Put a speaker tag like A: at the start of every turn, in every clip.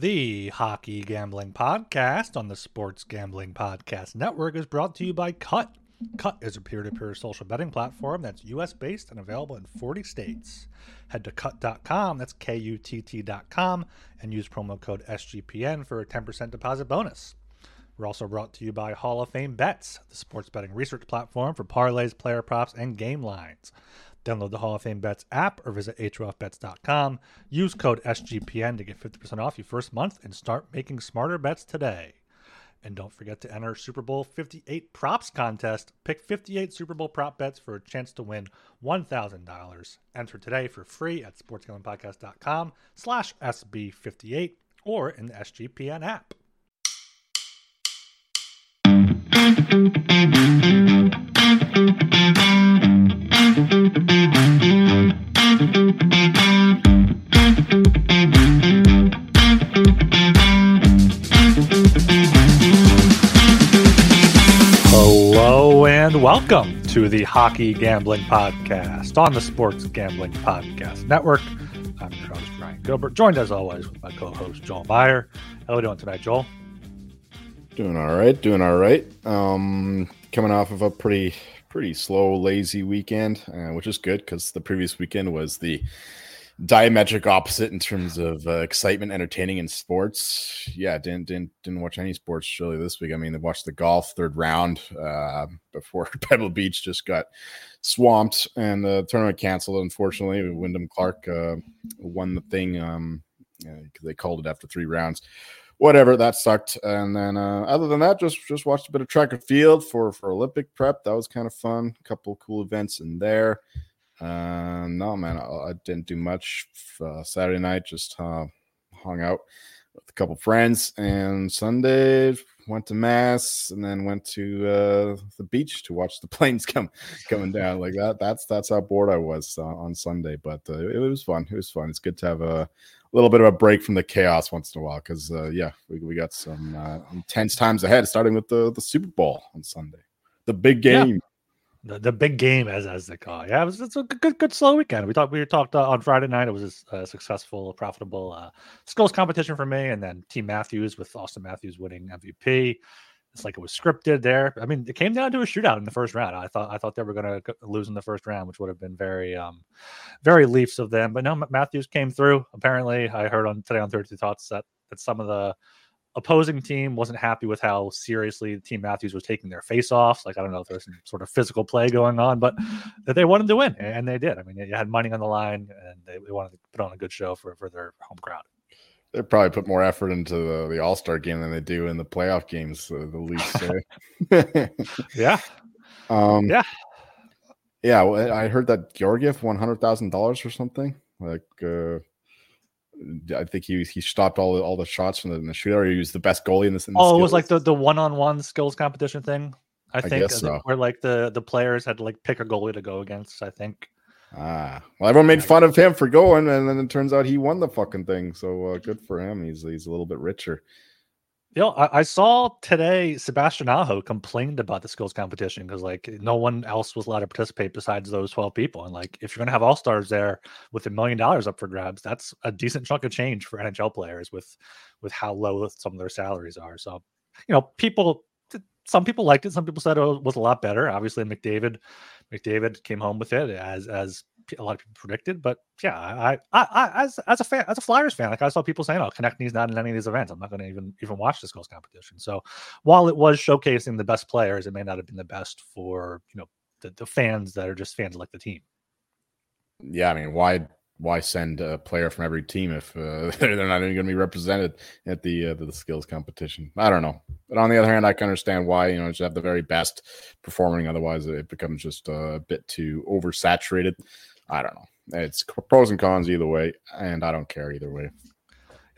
A: The Hockey Gambling Podcast on the Sports Gambling Podcast Network is brought to you by Kutt. Kutt is a peer to peer social betting platform that's US based and available in 40 states. Head to kutt.com, that's K U T T.com, and use promo code SGPN for a 10% deposit bonus. We're also brought to you by Hall of Fame Bets, the sports betting research platform for parlays, player props, and game lines. Download the Hall of Fame Bets app or visit HOFBets.com. Use code SGPN to get 50% off your first month and start making smarter bets today. And don't forget to enter Super Bowl 58 props contest. Pick 58 Super Bowl prop bets for a chance to win $1,000. Enter today for free at sportsgamblingpodcast.com slash SB58 or in the SGPN app. Welcome to the Hockey Gambling Podcast on the Sports Gambling Podcast Network. I'm your host, Ryan Gilbert, joined as always with my co host, Joel Meyer. How are we doing tonight, Joel?
B: Doing all right, doing all right. Um, coming off of a pretty, pretty slow, lazy weekend, uh, which is good because the previous weekend was the diametric opposite in terms of uh, excitement, entertaining, and sports. Yeah, didn't didn't didn't watch any sports really this week. I mean, I watched the golf third round uh, before Pebble Beach just got swamped and the tournament canceled. Unfortunately, Wyndham Clark uh, won the thing um, they called it after three rounds. Whatever that sucked, and then uh, other than that, just just watched a bit of track and field for for Olympic prep. That was kind of fun. A couple cool events in there. Uh, no, man, I, I didn't do much. Uh, Saturday night, just uh, hung out with a couple friends, and Sunday went to mass, and then went to uh, the beach to watch the planes come coming down. Like that. That's that's how bored I was uh, on Sunday, but uh, it, it was fun. It was fun. It's good to have a little bit of a break from the chaos once in a while because uh, yeah, we, we got some uh, intense times ahead, starting with the the Super Bowl on Sunday, the big game.
A: Yeah the, the big game as as they call it. Yeah, it was it's a good good slow weekend. We talked we talked uh, on Friday night. It was a, successful, profitable uh, skills competition for me, and then Team Matthews with Austin Matthews winning MVP. It's like it was scripted there. I mean, it came down to a shootout in the first round. I thought I thought they were going to lose in the first round, which would have been very um very Leafs of them. But no, Matthews came through. Apparently, I heard on today on Thirty Thoughts that that some of the opposing team wasn't happy with how seriously Team Matthews was taking their face-offs. Like I don't know if there's some sort of physical play going on, but that they wanted to win, and they did. I mean, you had money on the line, and they, they wanted to put on a good show for for their home crowd.
B: They probably put more effort into the, the All Star game than they do in the playoff games. Uh, the
A: Leafs, yeah,
B: um, yeah, yeah. Well, I heard that Georgiev won hundred thousand dollars or something. Like, uh, I think he he stopped all all the shots from the, the shootout. He was the best goalie in this. In
A: oh, skills. it was like the the one on one skills competition thing. I, I think
B: so.
A: where like the the players had to like pick a goalie to go against. I think.
B: Ah, well, everyone made fun of him for going, and then it turns out he won the fucking thing. So uh, good for him. He's he's a little bit richer.
A: Know, I, I, saw today Sebastian Aho complained about the skills competition because like no one else was allowed to participate besides those 12 people. And like if you're gonna have all stars there with a million dollars up for grabs, that's a decent chunk of change for NHL players with with how low some of their salaries are. So, you know, people some people liked it, some people said it was a lot better. Obviously, McDavid McDavid came home with it as as a lot of people predicted. But yeah, I, I, I as as a fan, as a Flyers fan, like I saw people saying, "Oh, Konecny's not in any of these events. I'm not going to even even watch this goals competition." So while it was showcasing the best players, it may not have been the best for you know the, the fans that are just fans like the team.
B: Yeah, I mean, why why send a player from every team if uh, they're not even going to be represented at the uh, the skills competition? I don't know. But on the other hand, I can understand why you know should have the very best performing. Otherwise, it becomes just a bit too oversaturated. I don't know. It's pros and cons either way, and I don't care either way.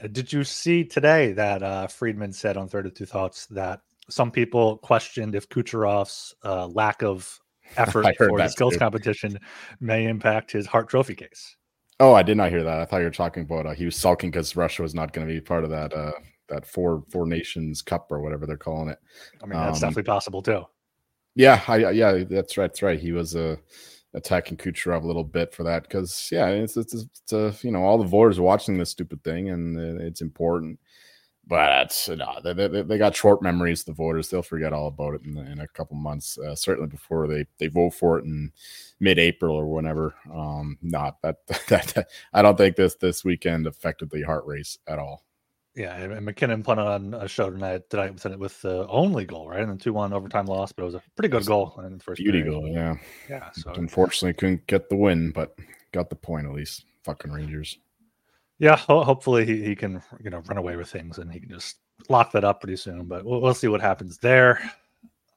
A: Uh, did you see today that uh, Friedman said on 32 Thoughts that some people questioned if Kucherov's uh, lack of effort for the skills too. competition may impact his Hart Trophy case?
B: Oh, I did not hear that. I thought you were talking about uh, he was sulking because Russia was not going to be part of that uh, that four four nations cup or whatever they're calling it.
A: I mean, that's um, definitely possible too.
B: Yeah, I, yeah, that's right. That's right. He was a. Uh, attacking Kucherov a little bit for that because yeah, it's it's, it's you know all the voters are watching this stupid thing and it's important. But no, they, they, they, got short memories. The voters they'll forget all about it in, in a couple months. Uh, certainly before they, they vote for it in mid-April or whenever. Um, not that, that I don't think this this weekend affected the Hart race at all.
A: Yeah, and MacKinnon punted on a show tonight tonight with uh, with the only goal, right? And then two one overtime loss, but it was a pretty good goal in the first
B: beauty period. goal. Yeah,
A: yeah. So
B: unfortunately, couldn't get the win, but got the point at least. Fucking Rangers.
A: Yeah, ho- hopefully he, he can you know run away with things and he can just lock that up pretty soon. But we'll, we'll see what happens there.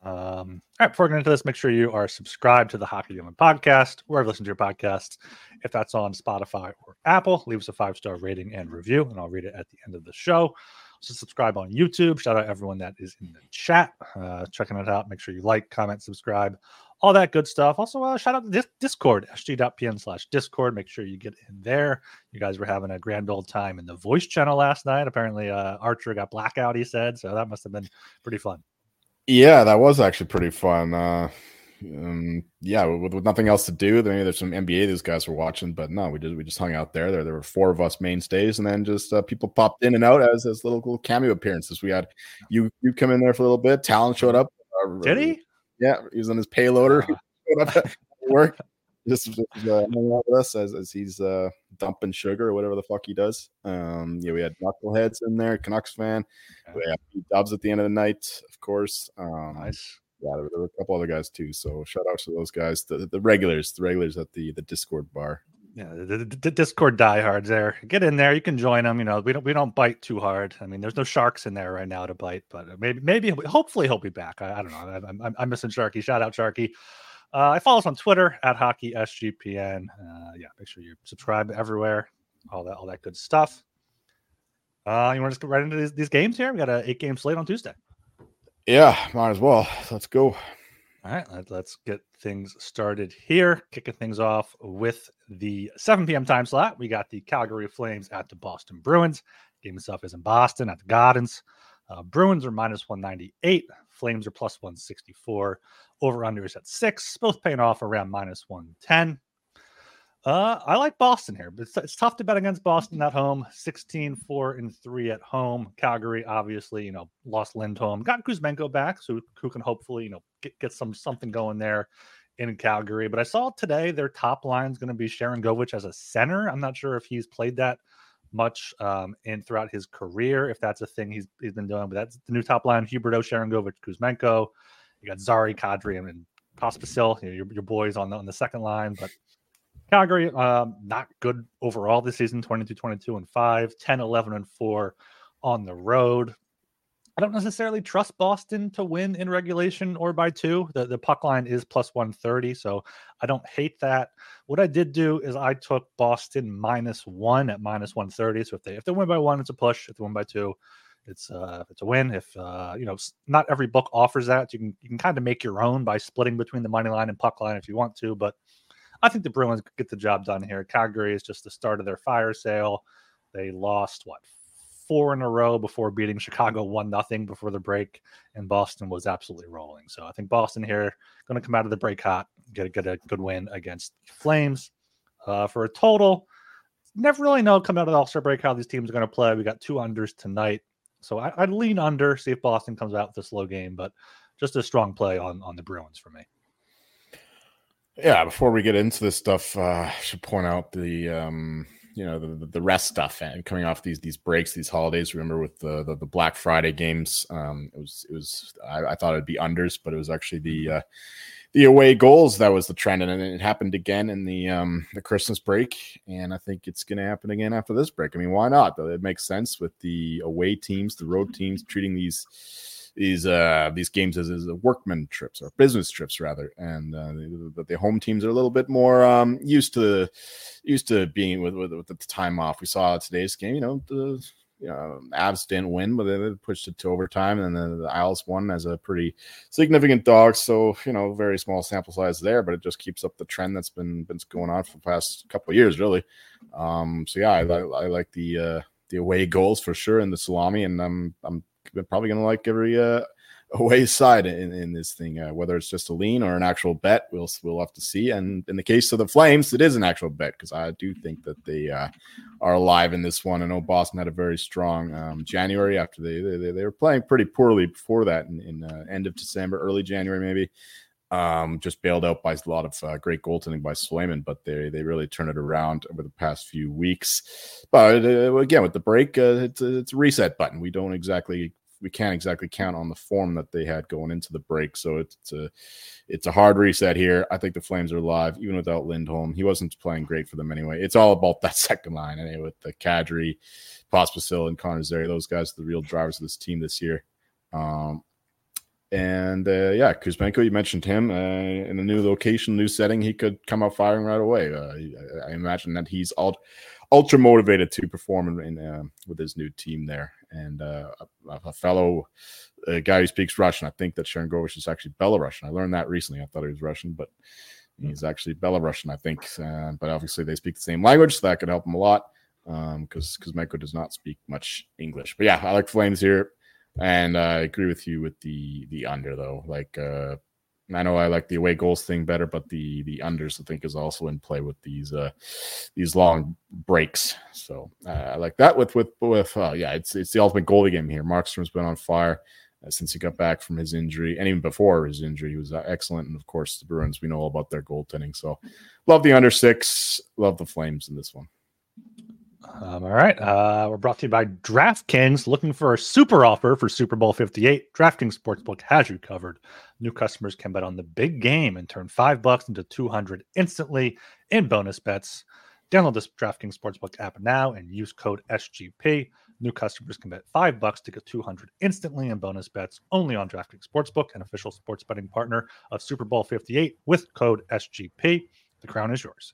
A: Um, all right, before getting into this, make sure you are subscribed to the Hockey Gambling Podcast, wherever you listen to your podcasts. If that's on Spotify or Apple, leave us a five star rating and review, and I'll read it at the end of the show. So subscribe on YouTube. Shout out everyone that is in the chat, uh, checking it out. Make sure you like, comment, subscribe, all that good stuff. Also, uh, shout out to Discord, sg.pn slash Discord. Make sure you get in there. You guys were having a grand old time in the voice channel last night. Apparently, uh, Archer got blackout, he said. So that must have been pretty fun.
B: Yeah, that was actually pretty fun. Uh, um, yeah, with, with, nothing else to do, maybe there's some NBA these guys were watching, but no, we just we just hung out there. There, there were four of us mainstays, and then just uh, people popped in and out as as little little cameo appearances. We had you you come in there for a little bit. Talon showed up.
A: Uh, Did he?
B: Yeah, he was on his payloader. Uh. work. Just, just uh, with us as, as he's uh, dumping sugar or whatever the fuck he does. Um, yeah, we had knuckleheads in there, Canucks fan. We had Dubs at the end of the night, of course. Um,
A: nice.
B: Yeah, there, there, were a couple other guys too. So shout out to those guys, the, the regulars, the regulars at the the Discord bar.
A: Yeah, the, the, the, Discord diehards there. Get in there. You can join them. You know, we don't we don't bite too hard. I mean, there's no sharks in there right now to bite, but maybe maybe hopefully he'll be back. I, I don't know. I, am I'm missing Sharky. Shout out Sharky. Uh, I follow us on Twitter at Hockey SGPN. Uh, yeah, make sure you subscribe everywhere. All that, all that good stuff. Uh, you want to just get right into these, these games here? We got a eight game slate on Tuesday.
B: Yeah, might as well. Let's go.
A: All right, let, us get things started here. Kicking things off with the 7 p.m. time slot. We got the Calgary Flames at the Boston Bruins. Game itself is in Boston at the Gardens. Uh, Bruins are minus 198. Flames are plus 164. Over unders at six, both paying off around minus 110. Uh, I like Boston here, but it's, it's, tough to bet against Boston at home. 16, 4, and 3 at home. Calgary, obviously, you know, lost Lindholm. Got Kuzmenko back, so who can hopefully, you know, get, get some something going there in Calgary. But I saw today their top line is going to be Sharangovich as a center. I'm not sure if he's played that much um, in throughout his career, if that's a thing he's he's been doing. But that's the new top line: Huberdeau, Sharangovich, Kuzmenko. You got Zary, Kadri, and Pospisil, you know, your, your boys on the, on the second line. But Calgary, um, not good overall this season 22, 22, and 5, 10, 11, and 4 on the road. I don't necessarily trust Boston to win in regulation or by two. The, the puck line is plus 130, so I don't hate that. What I did do is I took Boston minus one at minus 130. So if they if they win by one, it's a push. If they win by two, it's uh it's a win. If uh you know not every book offers that, you can you can kind of make your own by splitting between the money line and puck line if you want to. But I think the Bruins get the job done here. Calgary is just the start of their fire sale. They lost what four in a row before beating Chicago one nothing before the break, and Boston was absolutely rolling. So I think Boston here going to come out of the break hot, get a, get a good win against Flames uh, for a total. Never really know coming out of the All Star break how these teams are going to play. We got two unders tonight. So I, would lean under, see if Boston comes out with a slow game, but just a strong play on on the Bruins for me.
B: Yeah, before we get into this stuff, uh, I should point out the um, you know the, the rest stuff and coming off these these breaks, these holidays. Remember with the the, the Black Friday games, um, it was it was I, I, thought it'd be unders, but it was actually the uh, the away goals that was the trend, and it happened again in the um, the Christmas break, and I think it's going to happen again after this break. I mean, why not? It makes sense with the away teams, the road teams treating these these uh these games as, as workman trips or business trips rather and uh, the, the home teams are a little bit more um used to used to being with with, with the time off we saw today's game you know the you know, Avs didn't win, but they pushed it to overtime, and then the Isles won as a pretty significant dog. So you know, very small sample size there, but it just keeps up the trend that's been been going on for the past couple of years, really. Um, so yeah, I, I, I like the uh, the away goals for sure in the salami, and I'm I'm probably going to like every uh, away side in, in this thing. Uh, whether it's just a lean or an actual bet, we'll we'll have to see. And in the case of the Flames, it is an actual bet because I do think that they uh, are alive in this one. I know Boston had a very strong um, January after they, they they were playing pretty poorly before that in, in uh, end of December, early January maybe. Um, just bailed out by a lot of uh, great goaltending by Swayman, but they they really turned it around over the past few weeks. But uh, again, with the break, uh, it's, it's a reset button. We don't exactly we can't exactly count on the form that they had going into the break. So it's a it's a hard reset here. I think the Flames are live even without Lindholm. He wasn't playing great for them anyway. It's all about that second line anyway with the Kadri, Pospisil, and Connor Zary. Those guys are the real drivers of this team this year. Um, and uh, yeah, Kuzmenko, you mentioned him uh, in a new location, new setting. He could come out firing right away. Uh, I imagine that he's ultra, ultra motivated to perform in, in uh, with his new team there. And uh, a, a, fellow uh, guy who speaks Russian, I think that Sharangovich is actually Belarusian. I learned that recently. I thought he was Russian, but he's actually Belarusian, I think. but obviously, they speak the same language, so that could help him a lot because um, Kuzmenko does not speak much English. But yeah, I like Flames here. And uh, I agree with you with the the under though. Like uh, I know I like the away goals thing better, but the the unders I think is also in play with these uh these long breaks. So uh, I like that with with with uh, yeah, it's it's the ultimate goalie game here. Markstrom's been on fire uh, since he got back from his injury, and even before his injury, he was uh, excellent. And of course, the Bruins we know all about their goaltending. So love the under six, love the Flames in this one.
A: Um, all right. Uh, we're brought to you by DraftKings. Looking for a super offer for Super Bowl 58? DraftKings Sportsbook has you covered. New customers can bet on the big game and turn five bucks into 200 instantly in bonus bets. Download this DraftKings Sportsbook app now and use code SGP. New customers can bet five bucks to get 200 instantly in bonus bets only on DraftKings Sportsbook, an official sports betting partner of Super Bowl 58 with code SGP. The crown is yours.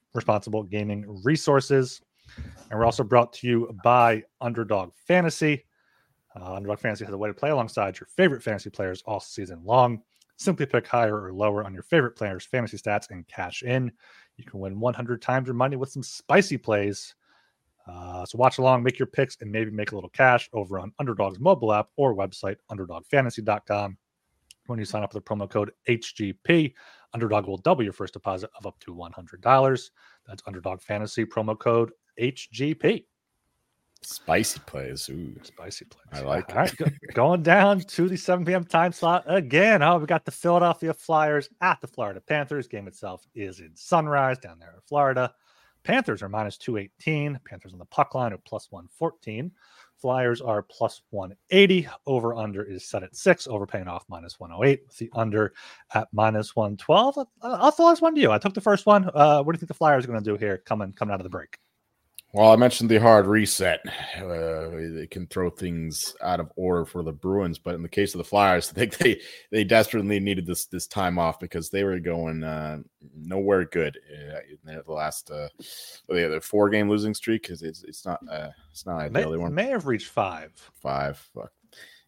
A: responsible gaming resources. And we're also brought to you by Underdog Fantasy. Uh, Underdog Fantasy has a way to play alongside your favorite fantasy players all season long. Simply pick higher or lower on your favorite players' fantasy stats and cash in. You can win 100 times your money with some spicy plays. Uh, so watch along, make your picks, and maybe make a little cash over on Underdog's mobile app or website, underdogfantasy.com. When you sign up with the promo code HGP, Underdog will double your first deposit of up to $100. That's Underdog Fantasy promo code HGP.
B: Spicy plays. Ooh.
A: Spicy plays.
B: I like
A: All right. going down to the 7 p.m. time slot again. Oh, we got the Philadelphia Flyers at the Florida Panthers. Game itself is in Sunrise down there in Florida. Panthers are minus 218. Panthers on the puck line are plus 114. Flyers are plus 180. Over under is set at six. Overpaying off minus 108. With the under at minus 112. I'll throw this one to you. I took the first one. Uh, what do you think the Flyers are going to do here coming coming out of the break?
B: Well, I mentioned the hard reset. Uh, it can throw things out of order for the Bruins, but in the case of the Flyers, I think they they desperately needed this this time off because they were going uh, nowhere good uh, in the last uh, the four game losing streak because it's it's not uh, it's not ideal.
A: May, they may have reached five.
B: Five. Fuck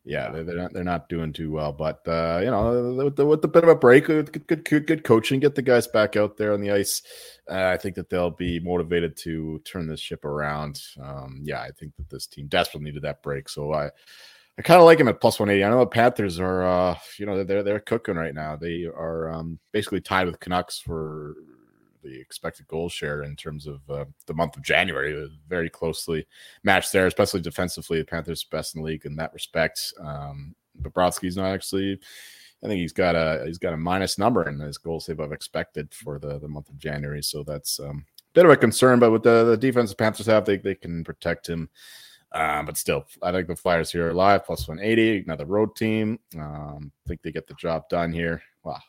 B: yeah, they're, they're not they're not doing too well. But uh, you know, with the, with the bit of a break, good, good good good coaching, get the guys back out there on the ice. Uh, I think that they'll be motivated to turn this ship around. Um, yeah, I think that this team desperately needed that break. So I. I kind of like him at plus 180. I know the Panthers are, uh, you know, they're they're cooking right now. They are um, basically tied with Canucks for the expected goal share in terms of uh, the month of January. Very closely matched there, especially defensively. The Panthers best in the league in that respect. Um, Bobrovsky's not actually. I think he's got a he's got a minus number in his goal save I've expected for the the month of January. So that's um, a bit of a concern. But with the the defensive Panthers have, they they can protect him. Uh, but still, I think the Flyers here are live plus 180, another road team. Um, I think they get the job done here. Wow,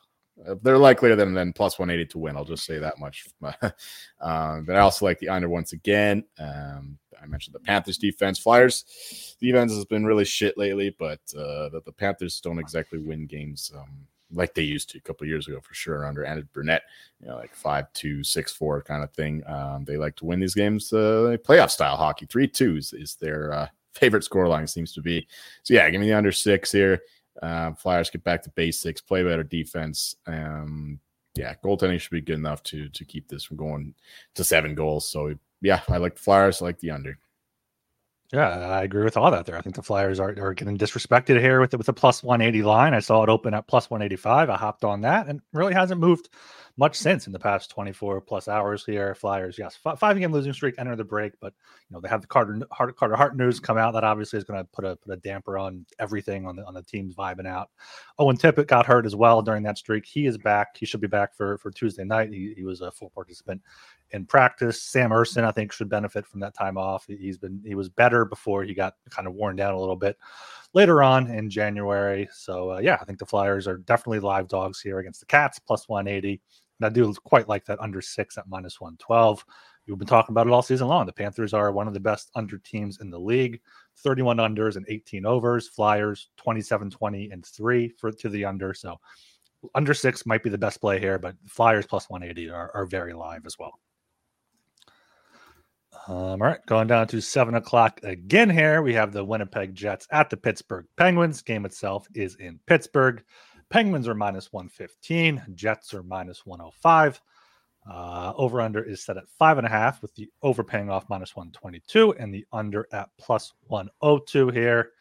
B: they're likelier than than plus 180 to win. I'll just say that much. um, but I also like the under once again. Um, I mentioned the Panthers defense. Flyers defense has been really shit lately, but uh, the, the Panthers don't exactly win games um, like they used to a couple years ago for sure under Andrew Brunette, you know, like five two, six four kind of thing. Um, they like to win these games, uh, playoff style hockey. Three twos is their uh, favorite scoreline seems to be. So yeah, give me the under six here. Uh, Flyers get back to basics, play better defense. Um, yeah, goaltending should be good enough to to keep this from going to seven goals. So yeah, I like the Flyers. I like the under.
A: Yeah, I agree with all that there. I think the Flyers are, are getting disrespected here with the, with the plus 180 line. I saw it open at plus 185. I hopped on that and really hasn't moved much since in the past 24 plus hours here. Flyers, yes, f- five game losing streak, enter the break, but you know they have the Carter Hart, Carter Hart news come out that obviously is going to put a put a damper on everything on the on the team's vibing out. Owen Tippett got hurt as well during that streak. He is back. He should be back for for Tuesday night. He, he was a full participant in practice. Sam Ersson, I think, should benefit from that time off. He's been he was better before he got kind of worn down a little bit later on in January. So uh, yeah, I think the Flyers are definitely live dogs here against the Cats plus 180. And I do quite like that under six at minus 112. We've been talking about it all season long. The Panthers are one of the best under teams in the league 31 unders and 18 overs. Flyers 27 20 and three for to the under. So under six might be the best play here, but Flyers plus 180 are, are very live as well. Um, all right, going down to seven o'clock again here. We have the Winnipeg Jets at the Pittsburgh Penguins. Game itself is in Pittsburgh. Penguins are minus 115, Jets are minus 105. Uh, over under is set at five and a half, with the over paying off minus 122 and the under at plus 102 here.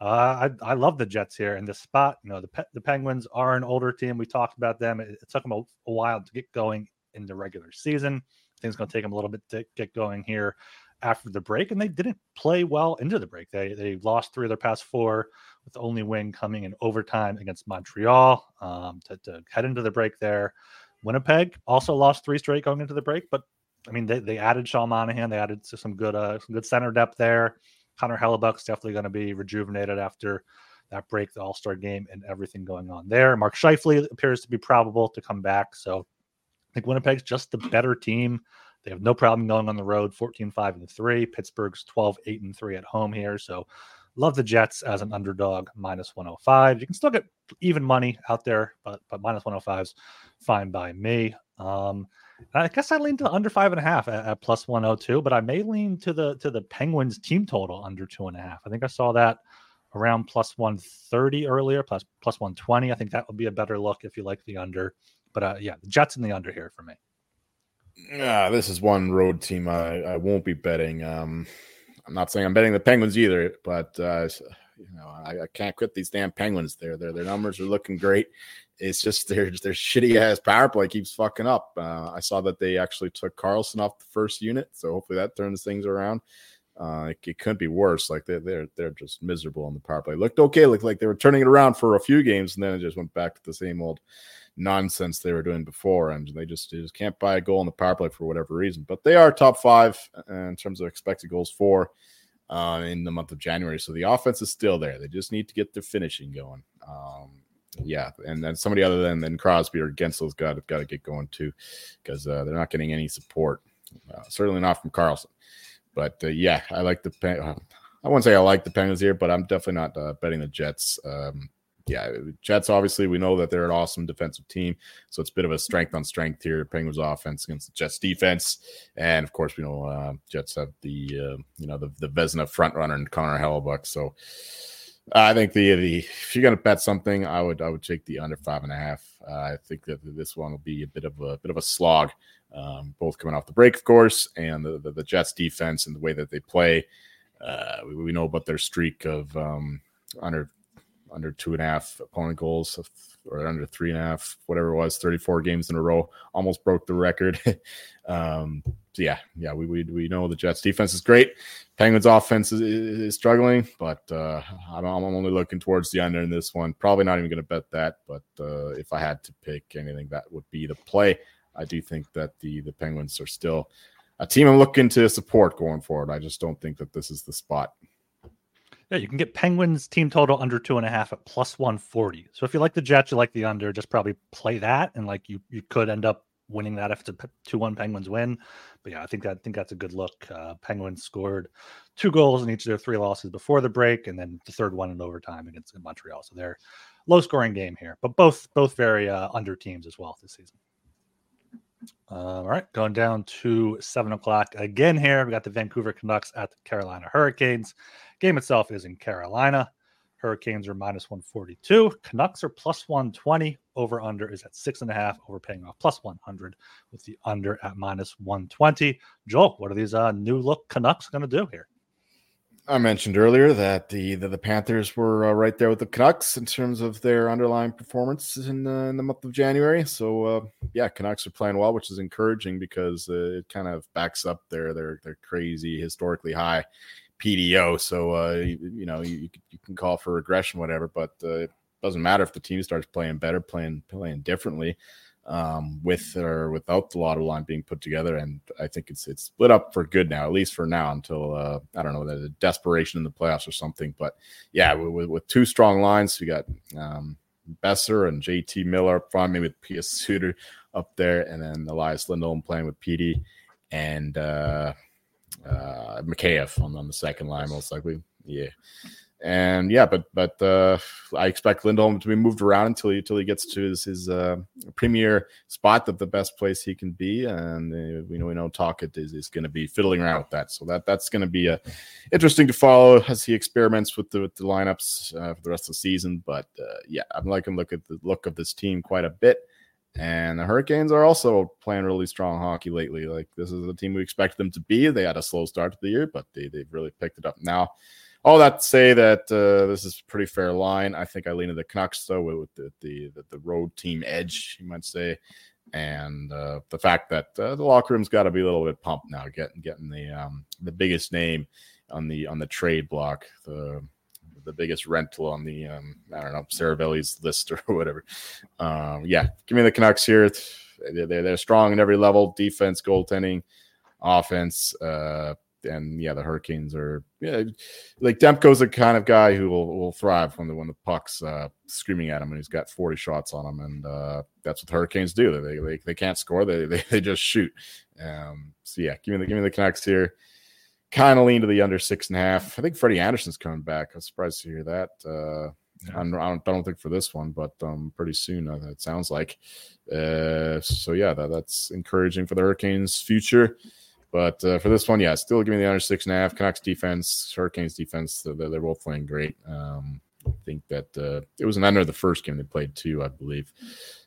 A: Uh, I, I love the Jets here in this spot. You know, the the Penguins are an older team. We talked about them. It, it took them a, a, while to get going in the regular season. It's going to take them a little bit to get going here after the break, and they didn't play well into the break. They they lost three of their past four, with the only win coming in overtime against Montreal um, to, to head into the break there. Winnipeg also lost three straight going into the break, but I mean they, they added Sean Monahan, they added some good uh, some good center depth there. Connor Hellebuyck's definitely going to be rejuvenated after that break, the All Star game, and everything going on there. Mark Scheifele appears to be probable to come back, so Think Winnipeg's just the better team. They have no problem going on the road 14 5 and 3. Pittsburgh's 12 8 and 3 at home here. So love the Jets as an underdog minus 105. You can still get even money out there, but but minus 105 is fine by me. Um, I guess I lean to under five and a half at, at plus 102, but I may lean to the to the Penguins team total under two and a half. I think I saw that around plus 130 earlier, plus plus 120. I think that would be a better look if you like the under. But uh, yeah, the Jets in the under here for me.
B: Yeah, this is one road team I, I won't be betting. Um, I'm not saying I'm betting the Penguins either, but uh, you know I, I, can't quit these damn Penguins. Their their their numbers are looking great. It's just their their shitty ass power play keeps fucking up. Uh, I saw that they actually took Karlsson off the first unit, so hopefully that turns things around. Uh, it, it, couldn't be worse. Like they're they're they're just miserable on the power play. Looked okay, looked like they were turning it around for a few games, and then it just went back to the same old nonsense they were doing before, and they just, they just can't buy a goal on the power play for whatever reason. But they are top five uh, in terms of expected goals for uh, in the month of January. So the offense is still there. They just need to get their finishing going. Um, yeah, and then somebody other than than Crosby or Guentzel's got got to get going too, because uh, they're not getting any support. Uh, certainly not from Karlsson. But uh, yeah, I like the. Uh, I wouldn't say I like the Penguins here, but I'm definitely not uh, betting the Jets. Um, yeah, Jets obviously we know that they're an awesome defensive team, so it's a bit of a strength on strength here. Penguins offense against the Jets defense, and of course we know uh, Jets have the uh, you know the the Vezina front runner and Connor Hellebuyck. So I think the the if you're gonna bet something, I would I would take the under five and a half. Uh, I think that this one will be a bit of a bit of a slog, um, both coming off the break, of course, and the, the, the Jets defense and the way that they play. Uh, we, we, know about their streak of um, under under two and a half opponent goals or under three and a half, whatever it was, 34 games in a row, almost broke the record. um, yeah, yeah, we, we, we know the Jets defense is great. Penguins offense is, is struggling, but uh, I'm, I'm, only looking towards the under in this one. Probably not even going to bet that, but uh, if I had to pick anything, that would be the play. I do think that the the Penguins are still a team I'm looking to support going forward. I just don't think that this is the spot.
A: Yeah, you can get Penguins team total under two and a half at plus 140. So if you like the Jets, you like the under, just probably play that. And like you, you could end up winning that if it's a two one Penguins win. But yeah, I think that, I think that's a good look. Uh, Penguins scored two goals in each of their three losses before the break, and then the third one in overtime against Montreal. So they're low scoring game here, but both both very uh, under teams as well this season. Uh, all right, going down to seven o'clock again here. We got the Vancouver Canucks at the Carolina Hurricanes. Game itself is in Carolina. Hurricanes are minus 142. Canucks are plus 120. Over under is at six and a half. Over paying off plus 100 with the under at minus 120. Joel, what are these uh, new look Canucks going to do here?
B: I mentioned earlier that the the, the Panthers were uh, right there with the Canucks in terms of their underlying performance in, in the month of January. So uh, yeah, Canucks are playing well, which is encouraging because uh, it kind of backs up their their their crazy historically high PDO. So uh, you, you, know you, you can call for regression, whatever, but uh, it doesn't matter if the team starts playing better, playing playing differently um, with or without the lotto line being put together. And I think it's it's split up for good now, at least for now, until uh, I don't know the desperation in the playoffs or something. But yeah, with, with two strong lines, we got um, Boeser and JT Miller up front, maybe with Pius Suter up there, and then Elias Lindholm playing with Petey and uh, uh, Mikheyev on, on the second line, most likely. Yeah. And yeah, but but uh, I expect Lindholm to be moved around until he until he gets to his, his uh, premier spot, the, the best place he can be. And uh, we know we know Tocchet is, is going to be fiddling around with that, so that that's going to be uh, interesting to follow as he experiments with the with the lineups uh, for the rest of the season. But uh, yeah, I'm liking look at the look of this team quite a bit. And the Hurricanes are also playing really strong hockey lately. Like this is the team we expect them to be. They had a slow start to the year, but they they've really picked it up now. All that to say that uh, this is a pretty fair line. I think I lean to the Canucks though with the the the, the road team edge, you might say, and uh, the fact that uh, the locker room's got to be a little bit pumped now, getting getting the um, the biggest name on the on the trade block, the the biggest rental on the um, I don't know Seravalli's list or whatever. Um, yeah, give me the Canucks here. They're, they're strong in every level: defense, goaltending, offense. Uh, and yeah, the Hurricanes are yeah, like Demko's the kind of guy who will, will thrive when the when the puck's uh, screaming at him and he's got 40 shots on him, and uh, that's what Hurricanes do. They, they they can't score, they they, they just shoot. Um, so yeah, give me the give me the Canucks here kind of lean to the under six and a half. I think Freddie Andersen's coming back. I'm surprised to hear that. Uh, yeah. I, don't, I don't think for this one, but um, pretty soon uh, it sounds like. Uh, so yeah, that, that's encouraging for the Hurricanes' future. But uh, for this one, yeah, still give me the under six and a half. Canucks defense, Hurricanes defense, they're, they're both playing great. Um, I think that uh, it was an under the first game they played too, I believe.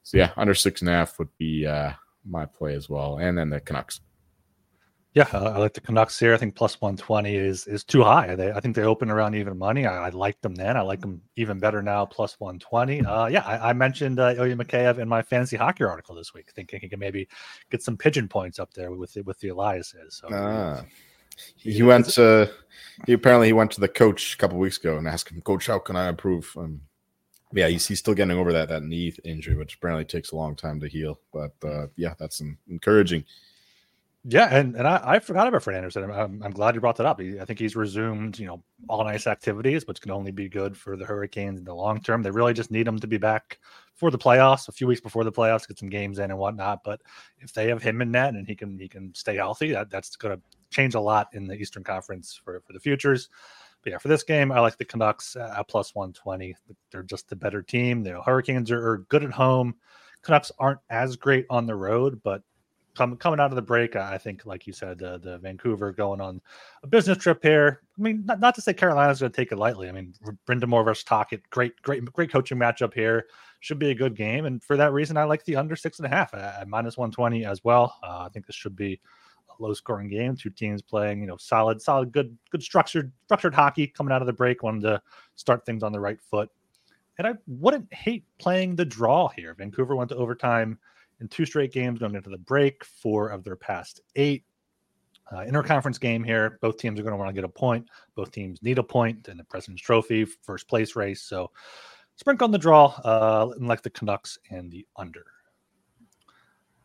B: So yeah, under six and a half would be uh, my play as well, and then the Canucks.
A: Yeah, I like the Canucks here. I think plus 120 is is too high. They, I think they open around even money. I, I liked them then. I like them even better now, plus 120. Uh, yeah, I, I mentioned uh, Ilya Mikheyev in my fantasy hockey article this week, thinking he can maybe get some pigeon points up there with the, with the Eliases. So,
B: ah. He, he went to he apparently he went to the coach a couple weeks ago and asked him, Coach, how can I improve? Um, yeah, he's, he's still getting over that that knee injury, which apparently takes a long time to heal. But uh, yeah, that's encouraging.
A: Yeah, and, and I, I forgot about Fred Andersen. I'm, I'm glad you brought that up. He, I think he's resumed, you know, all nice activities, which can only be good for the Hurricanes in the long term. They really just need him to be back for the playoffs, a few weeks before the playoffs, get some games in and whatnot. But if they have him in net and he can he can stay healthy, that, that's going to change a lot in the Eastern Conference for for the futures. But yeah, for this game, I like the Canucks at plus 120. They're just the better team. The Hurricanes are, are good at home. Canucks aren't as great on the road, but coming coming out of the break, I think, like you said, the, the Vancouver going on a business trip here. I mean, not, not to say Carolina's going to take it lightly. I mean, Brind'Amour versus Tocchet, great, great, great coaching matchup here. Should be a good game, and for that reason, I like the under six and a half at minus one twenty as well. Uh, I think this should be a low scoring game. Two teams playing, you know, solid, solid, good, good structured, structured hockey coming out of the break. Wanted to start things on the right foot, and I wouldn't hate playing the draw here. Vancouver went to overtime in two straight games going into the break, four of their past eight. Uh, interconference game here. Both teams are going to want to get a point. Both teams need a point in the President's Trophy first place race. So sprinkle on the draw, uh, like the Canucks and the under.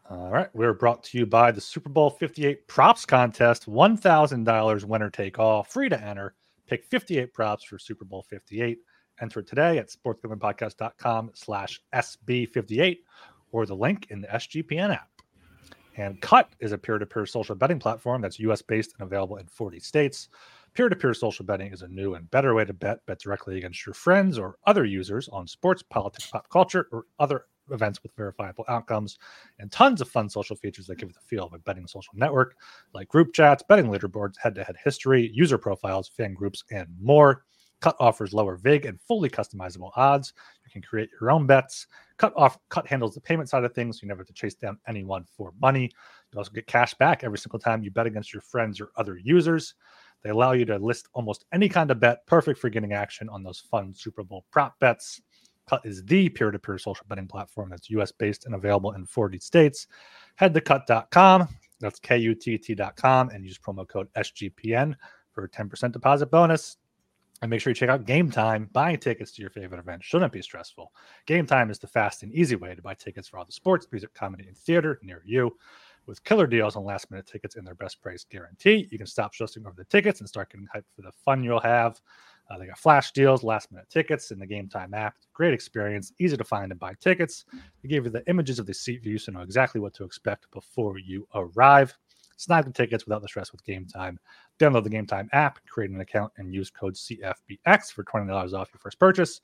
A: All right, we're brought to you by the Super Bowl 58 props contest. $1,000 winner take all, free to enter. Pick 58 props for Super Bowl 58. Enter today at sportsgamblingpodcast.com slash SB58 or the link in the SGPN app. And Kutt is a peer to peer social betting platform that's US based and available in 40 states. Peer to peer social betting is a new and better way to bet. Bet directly against your friends or other users on sports, politics, pop culture, or other events with verifiable outcomes, and tons of fun social features that give it the feel of a betting social network, like group chats, betting leaderboards, head to head history, user profiles, fan groups, and more. Kutt offers lower VIG and fully customizable odds. You can create your own bets. Kutt off Kutt handles the payment side of things. So you never have to chase down anyone for money. You also get cash back every single time you bet against your friends or other users. They allow you to list almost any kind of bet, perfect for getting action on those fun Super Bowl prop bets. Kutt is the peer to peer social betting platform that's US based and available in 40 states. Head to kutt.com, that's K U T T.com, and use promo code SGPN for a 10% deposit bonus. And make sure you check out Gametime. Buying tickets to your favorite event shouldn't be stressful. Gametime is the fast and easy way to buy tickets for all the sports, music, comedy, and theater near you. With killer deals on last minute tickets and their best price guarantee, you can stop stressing over the tickets and start getting hyped for the fun you'll have. Uh, they got flash deals, last minute tickets in the Gametime app. Great experience, easy to find and buy tickets. They give you the images of the seat view so you know exactly what to expect before you arrive. Snag the tickets without the stress with Gametime. Download the Gametime app, create an account, and use code CFBX for $20 off your first purchase.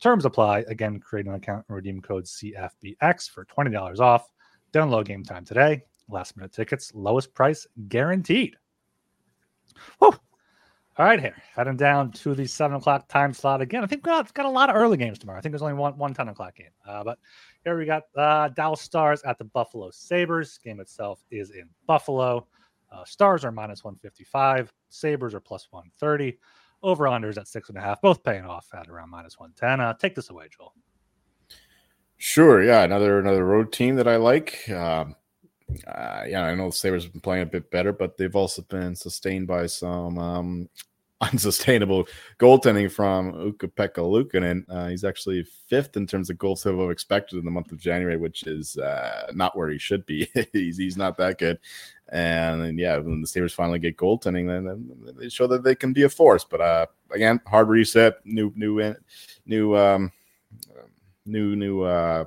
A: Terms apply. Again, create an account and redeem code CFBX for $20 off. Download Gametime today. Last minute tickets, lowest price guaranteed. Whew. All right, here heading down to the seven o'clock time slot again. I think we got, got a lot of early games tomorrow. I think there's only one one 10 o'clock game. Uh, but here we got uh, Dallas Stars at the Buffalo Sabres. Game itself is in Buffalo. Uh, Stars are minus 155. Sabres are plus 130. Over unders at six and a half, both paying off at around minus 110. Uh, take this away, Joel.
B: Sure. Yeah. Another another road team that I like. Um, uh, yeah, I know the Sabres have been playing a bit better, but they've also been sustained by some um, unsustainable goaltending from Ukko-Pekka Luukkonen. Uh, he's actually fifth in terms of goals above expected in the month of January, which is uh, not where he should be. he's, he's not that good. And, and, yeah, when the Sabres finally get goaltending, then, then they show that they can be a force. But uh, again, hard reset, new, new, new, um, new, new, uh,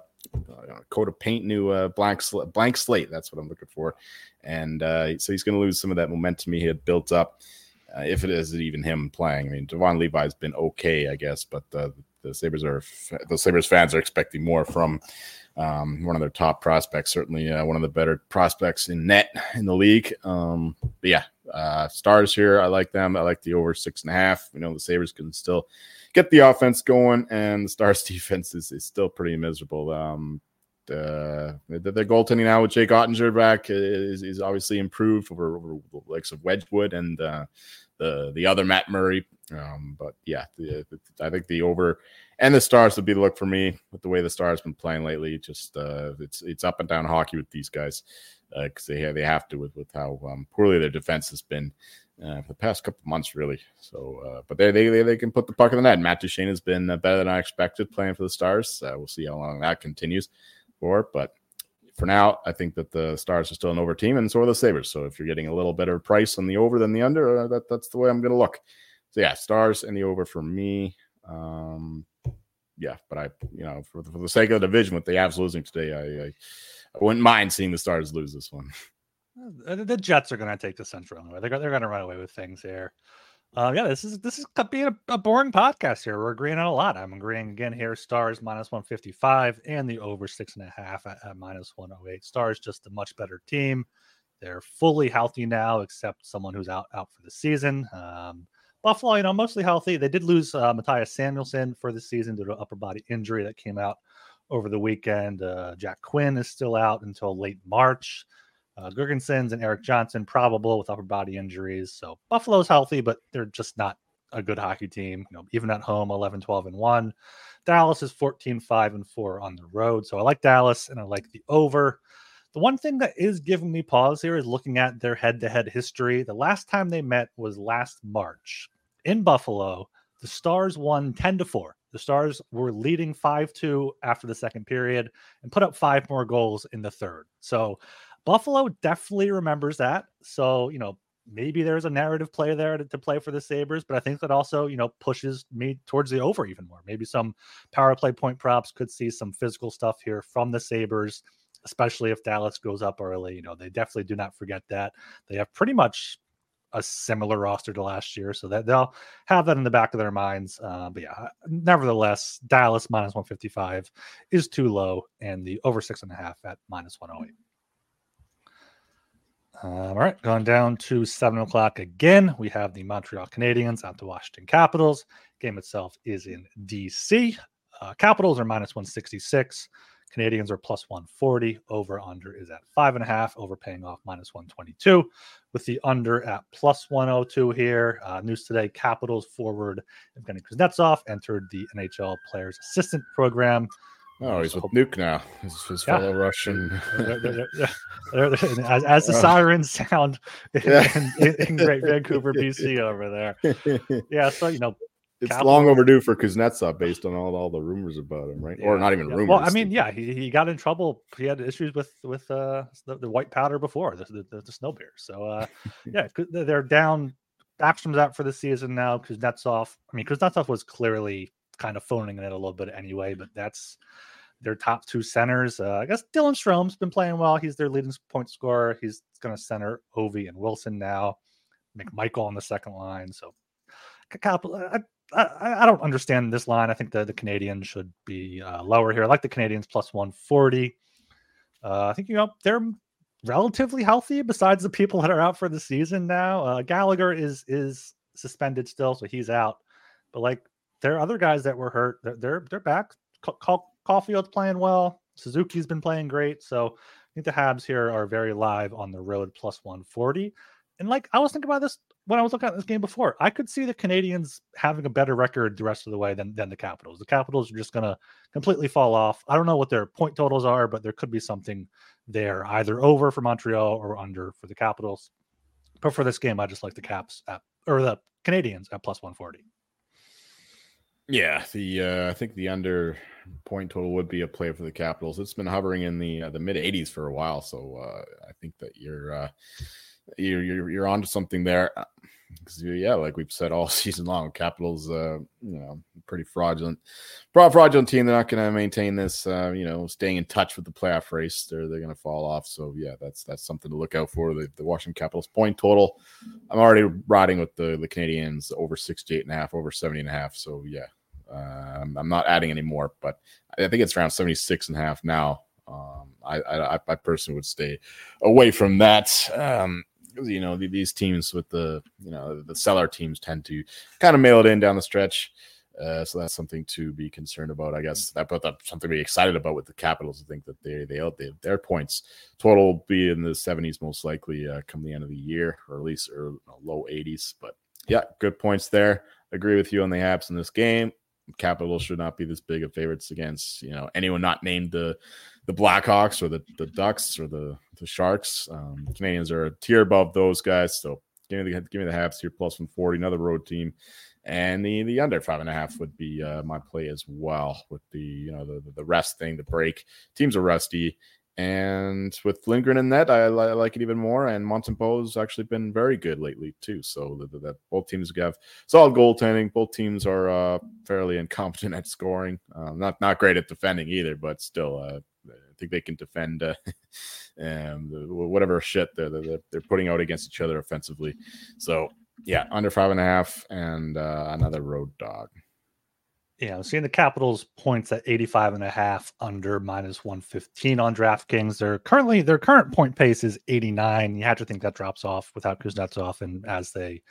B: coat of paint, new uh, blank sl- blank slate. That's what I'm looking for. And uh, so he's going to lose some of that momentum he had built up. Uh, if it is even him playing, I mean, Devon Levi's been okay, I guess, but the the Sabres are the Sabres fans are expecting more from um, one of their top prospects, certainly uh, one of the better prospects in net in the league. Um, but yeah, uh, stars here. I like them. I like the over six and a half. We know the Sabres can still get the offense going, and the Stars defense is, is still pretty miserable. Um, the, the, the goaltending now with Jake Oettinger back is, is obviously improved over, over the likes of Wedgewood and uh, the the other Matt Murray. Um, but yeah, the, the, I think the over and the Stars would be the look for me with the way the Stars have been playing lately. Just uh, it's it's up and down hockey with these guys because uh, they have, they have to with with how um, poorly their defense has been uh, for the past couple months, really. So, uh, but they, they they can put the puck in the net. Matt Duchene has been uh, better than I expected playing for the Stars. Uh, we'll see how long that continues for. But for now, I think that the Stars are still an over team, and so are the Sabres. So if you're getting a little better price on the over than the under, uh, that that's the way I'm going to look. So yeah, Stars and the over for me. Um, yeah, but I, you know, for, for the sake of the division with the Avs losing today, I, I, I wouldn't mind seeing the Stars lose this one.
A: The Jets are going to take the Central anyway. They're, they're going to run away with things here. Uh, yeah, this is this is being a, a, boring podcast here. We're agreeing on a lot. I'm agreeing again here. Stars minus 155 and the over six and a half at, at minus 108. Stars just a much better team. They're fully healthy now, except someone who's out out for the season. Um, Buffalo, you know, mostly healthy. They did lose uh, Mattias Samuelsson for the season due to upper body injury that came out over the weekend. Uh, Jack Quinn is still out until late March. Uh, and Erik Johnson probable with upper body injuries. So Buffalo's healthy, but they're just not a good hockey team. You know, even at home, 11, 12, and 1. Dallas is 14, 5, and 4 on the road. So I like Dallas and I like the over. The one thing that is giving me pause here is looking at their head to head history. The last time they met was last March in Buffalo. The Stars won 10 to 4. The Stars were leading 5 2 after the second period and put up five more goals in the third. So Buffalo definitely remembers that. So, you know, maybe there's a narrative play there to, to, play for the Sabres, but I think that also, you know, pushes me towards the over even more. Maybe some power play point props could see some physical stuff here from the Sabres. especially if Dallas goes up early. You know, they definitely do not forget that. They have pretty much a similar roster to last year, so that they'll have that in the back of their minds. Uh, but yeah, nevertheless, Dallas minus 155 is too low, and the over six and a half at minus 108. Um, all right, going down to seven o'clock again. We have the Montreal Canadiens out to Washington Capitals. Game itself is in DC. Uh, Capitals are minus 166. Canadiens are plus 140. Over under is at five and a half. Over paying off minus 122. With the under at plus 102 here. Uh, news today: Capitals forward Evgeny Kuznetsov entered the NHL Players Assistant Program.
B: Oh, he's with Nuke now. His, his yeah. fellow Russian.
A: as, as, the sirens sound in, in, in, Great Vancouver, BC, over there. Yeah, so you know,
B: it's Capital. long overdue for Kuznetsov based on all, all the rumors about him, right? Yeah, or not even
A: yeah.
B: rumors.
A: Well, I mean, yeah, he, he got in trouble. He had issues with with uh, the, the white powder before the the, the snow beer. So uh, yeah, they're down. Backstrom's out for the season now. Kuznetsov. I mean, Kuznetsov was clearly kind of phoning it a little bit anyway, but that's their top two centers. Uh, I guess Dylan Strome's been playing well. He's their leading point scorer. He's going to center Ovi and Wilson now. McMichael on the second line. So, I, I, I, don't understand this line. I think the, the Canadiens should be uh, lower here. I like the Canadiens plus 140. Uh, I think, you know, they're relatively healthy besides the people that are out for the season now. Uh, Gallagher is is suspended still, so he's out. But like there are other guys that were hurt. They're they're, they're back. Caufield's playing well. Suzuki's been playing great. So I think the Habs here are very live on the road plus 140. And like I was thinking about this when I was looking at this game before, I could see the Canadiens having a better record the rest of the way than, than the Capitals. The Capitals are just going to completely fall off. I don't know what their point totals are, but there could be something there, either over for Montreal or under for the Capitals. But for this game, I just like the Caps at, or the Canadiens at plus 140.
B: Yeah, the uh, I think the under point total would be a play for the Capitals. It's been hovering in the uh, the mid 80s for a while, so uh, I think that you're uh, you're you're, you're something there. Uh, yeah, like we've said all season long, Capitals, uh, you know, pretty fraudulent, fraudulent team. They're not going to maintain this, uh, you know, staying in touch with the playoff race. They're they're going to fall off. So yeah, that's that's something to look out for. The, the Washington Capitals point total. I'm already riding with the the Canadiens over 68 and a half, over 70 and a half. So yeah, um, I'm not adding any more, but I think it's around 76 and a half now. Um, I, I, I personally would stay away from that. Um, you know, these teams with the, you know, the seller teams tend to kind of mail it in down the stretch. Uh, so that's something to be concerned about, I guess. That, but that's something to be excited about with the Capitals. I think that they they, they their points total will be in the 70s most likely uh, come the end of the year, or at least or low 80s. But yeah, good points there. Agree with you on the Habs in this game. Capitals should not be this big of favorites against you know anyone not named the the Blackhawks or the the Ducks or the the Sharks. Um, Canadiens are a tier above those guys, so give me the give me the Habs here plus one forty, another road team, and the the under five and a half would be uh, my play as well with the you know the the rest thing, the break. Teams are rusty, and with Lindgren in that, I, I, like it even more. And Montembeault's actually been very good lately too. So that both teams have solid goaltending. Both teams are uh, fairly incompetent at scoring. Uh, not not great at defending either, but still, uh, I think they can defend uh, um, whatever shit they're, they're, they're putting out against each other offensively. So yeah, under five and a half, and uh, another road dog.
A: Yeah, I'm seeing the Capitals points at 85 and a half under minus 115 on DraftKings. They're currently their current point pace is 89. You have to think that drops off without Kuznetsov and as they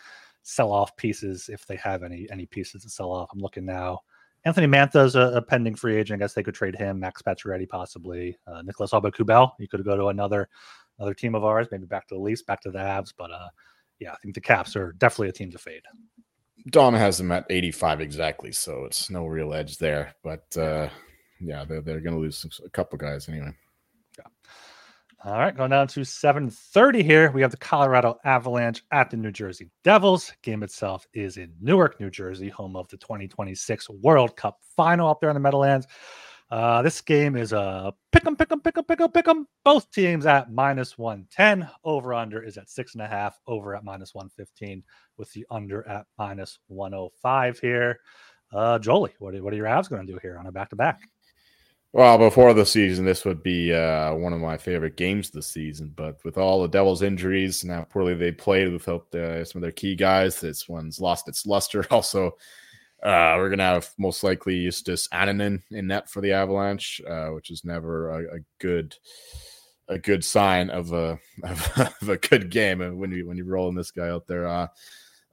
A: sell off pieces, if they have any any pieces to sell off. I'm looking now. Anthony Mantha's a, a pending free agent. I guess they could trade him. Max Pacioretty possibly. Uh, Nicolas Aube-Kubel. You could go to another another team of ours, maybe back to the Leafs, back to the Avs. But uh, yeah, I think the Caps are definitely a team to fade.
B: Don has them at 85 exactly, so it's no real edge there. But uh, yeah, they're, they're going to lose some, a couple guys anyway. Yeah.
A: All right, going down to 7:30 here. We have the Colorado Avalanche at the New Jersey Devils. Game itself is in Newark, New Jersey, home of the 2026 World Cup final up there in the Meadowlands. Uh, this game is a pick 'em, pick 'em, pick 'em, pick 'em, pick 'em. Both teams at minus 110. Over under is at six and a half, over at minus 115, with the under at minus 105 here. Uh, Jolie, what are, what are your Avs going to do here on a back to back?
B: Well, before the season, this would be uh, one of my favorite games this season. But with all the Devils' injuries and how poorly they played without uh, some of their key guys, this one's lost its luster. Also, uh, we're gonna have most likely Justus Annunen in net for the Avalanche, uh, which is never a, a, good a good sign of a of, a good game. When you when you're rolling this guy out there, uh,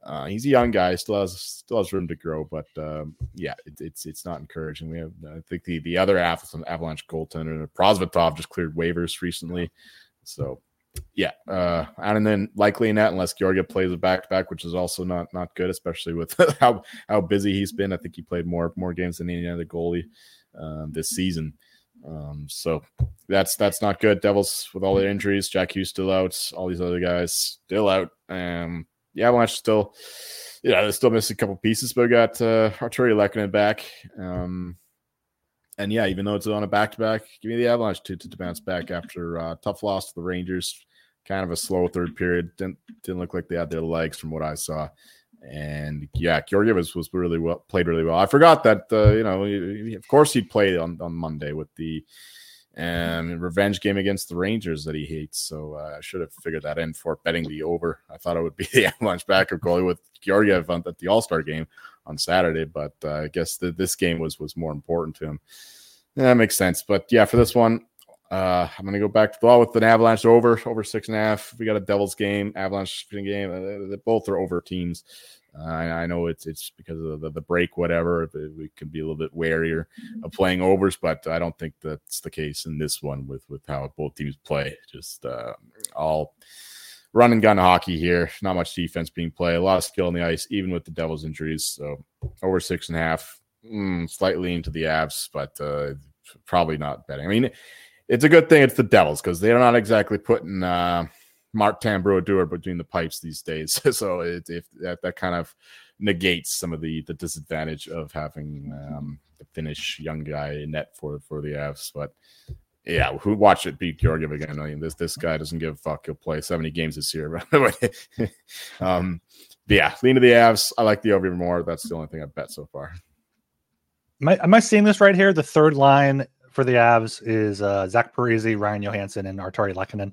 B: uh, he's a young guy, still has still has room to grow, but um, yeah, it, it's it's not encouraging. We have I think the the other of Avalanche goaltender Prosvetov just cleared waivers recently, so yeah, uh, and then likely in that unless Georgiev plays a back to back, which is also not not good, especially with how how busy he's been. I think he played more more games than any other goalie um, this season. Um, so that's that's not good. Devils with all their injuries, Jack Hughes still out, all these other guys still out. Um, the Avalanche still, yeah, they're still missing a couple pieces, but we got uh, Artturi Lehkonen back. Um, and yeah, even though it's on a back to back, give me the Avalanche to, to, to bounce back after uh, tough loss to the Rangers. Kind of a slow third period. Didn't didn't look like they had their legs from what I saw. And yeah, Georgiev was, was really well played really well. I forgot that uh, you know, of course he played on on Monday with the and revenge game against the Rangers that he hates. So uh, I should have figured that in for betting the over. I thought it would be the Avalanche backup goalie with Georgiev at the All Star game on Saturday, but uh, I guess the, this game was was more important to him. Yeah, that makes sense. But yeah, for this one, uh, I'm gonna go back to the with an Avalanche over over six and a half. We got a Devils game, Avalanche game. Uh, both are over teams. I, I, know it's it's because of the, the break, whatever. We can be a little bit warier of playing overs, but I don't think that's the case in this one with with how both teams play. Just uh, all run and gun hockey here. Not much defense being played. A lot of skill on the ice, even with the Devils' injuries. So over six and a half, mm, slightly into the Avs, but uh, probably not betting. I mean, it's a good thing it's the Devils because they're not exactly putting. Uh, Martin Brodeur between the pipes these days. so it, if that, that kind of negates some of the the disadvantage of having um, the Finnish young guy net for for the Avs. But yeah, who watch it beat Georgiev again? I mean, this this guy doesn't give a fuck. He'll play 70 games this year. um, yeah, lean to the Avs. I like the over more. That's the only thing I've bet so far.
A: Am I, am I seeing this right here? The third line for the Avs is uh, Zach Parise, Ryan Johansen, and Artturi Lehkonen.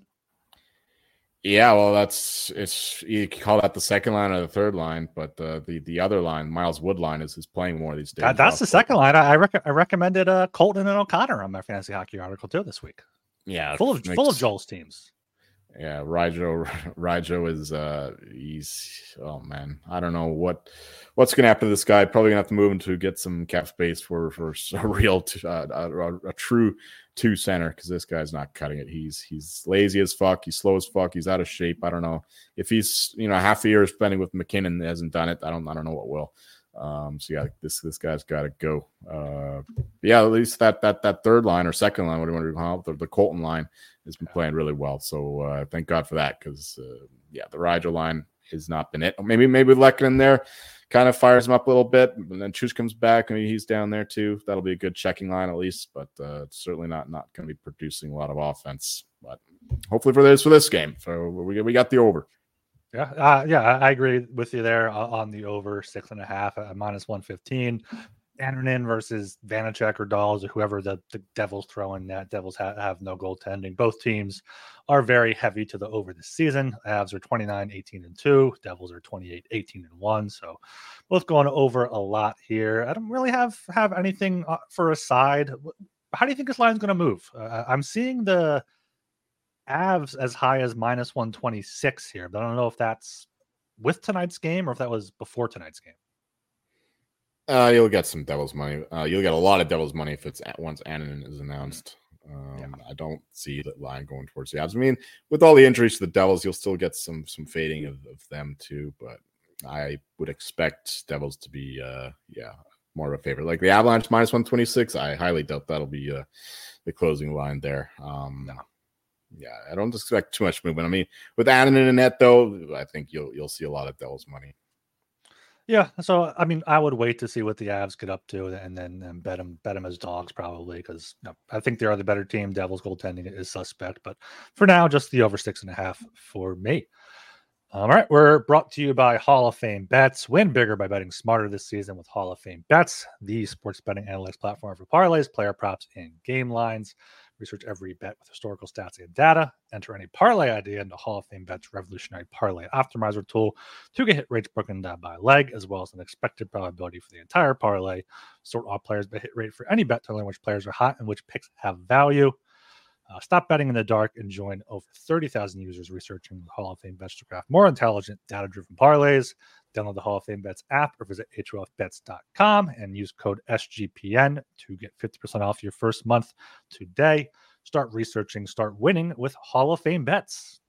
B: Yeah, well, that's it's you call that the second line or the third line, but the the, the other line, Miles Woodline, is is playing more these days.
A: that's the second line. I I, rec- I recommended uh, Colton and O'Connor on my fantasy hockey article too this week.
B: Yeah,
A: full of makes, full of Joel's teams.
B: Yeah, Rijo Rijo is uh he's oh man, I don't know what what's gonna happen to this guy. Probably gonna have to move him to get some cap space for for a real uh, a, a, true two center because this guy's not cutting it. He's he's lazy as fuck. He's slow as fuck. He's out of shape. I don't know if he's you know half a year spending with MacKinnon hasn't done it. I don't I don't know what will. Um, so yeah, this this guy's got to go. Uh, yeah, at least that that that third line or second line, what do you want to call it? The, the Colton line has been playing really well. So uh, thank God for that because uh, yeah, the Rijo line has not been it. Maybe maybe Lekin in there kind of fires him up a little bit, and then Chooch comes back and he's down there too. That'll be a good checking line at least, but uh, certainly not not going to be producing a lot of offense. But hopefully for this for this game, so we we got the over.
A: Yeah, uh, yeah, I agree with you there on the over six and a half at minus one fifteen. Annunen versus Vanecek or Daws or whoever the, the Devils throw in that. Devils ha- have no goaltending. Both teams are very heavy to the over this season. Avs are 29, 18, and 2. Devils are 28, 18, and 1. So both going over a lot here. I don't really have have anything uh, for a side. How do you think this line's going to move? Uh, I'm seeing the Avs as high as minus 126 here, but I don't know if that's with tonight's game or if that was before tonight's game.
B: Uh, you'll get some Devils money. Uh, you'll get a lot of Devils money if it's at once Annunen is announced. Um, yeah. I don't see that line going towards the Avs. I mean, with all the injuries to the Devils, you'll still get some some fading of, of them too. But I would expect Devils to be, uh, yeah, more of a favorite. Like the Avalanche minus one twenty six. I highly doubt that'll be uh, the closing line there. Um, no. Yeah, I don't expect too much movement. I mean, with Annunen in net though, I think you'll you'll see a lot of Devils money.
A: Yeah, so I mean, I would wait to see what the Avs get up to, and then and bet them bet them as dogs probably because you know, I think they are the better team. Devils goaltending is suspect, but for now, just the over six and a half for me. All right, we're brought to you by Hall of Fame Bets. Win bigger by betting smarter this season with Hall of Fame Bets, the sports betting analytics platform for parlays, player props, and game lines. Research every bet with historical stats and data. Enter any parlay idea into Hall of Fame Bet's revolutionary parlay optimizer tool to get hit rates broken down by leg, as well as an expected probability for the entire parlay. Sort all players by hit rate for any bet to learn which players are hot and which picks have value. Uh, stop betting in the dark and join over 30,000 users researching the Hall of Fame bets to craft more intelligent, data driven parlays. Download the Hall of Fame Bets app or visit HOFBets.com and use code SGPN to get 50% off your first month today. Start researching, start winning with Hall of Fame Bets.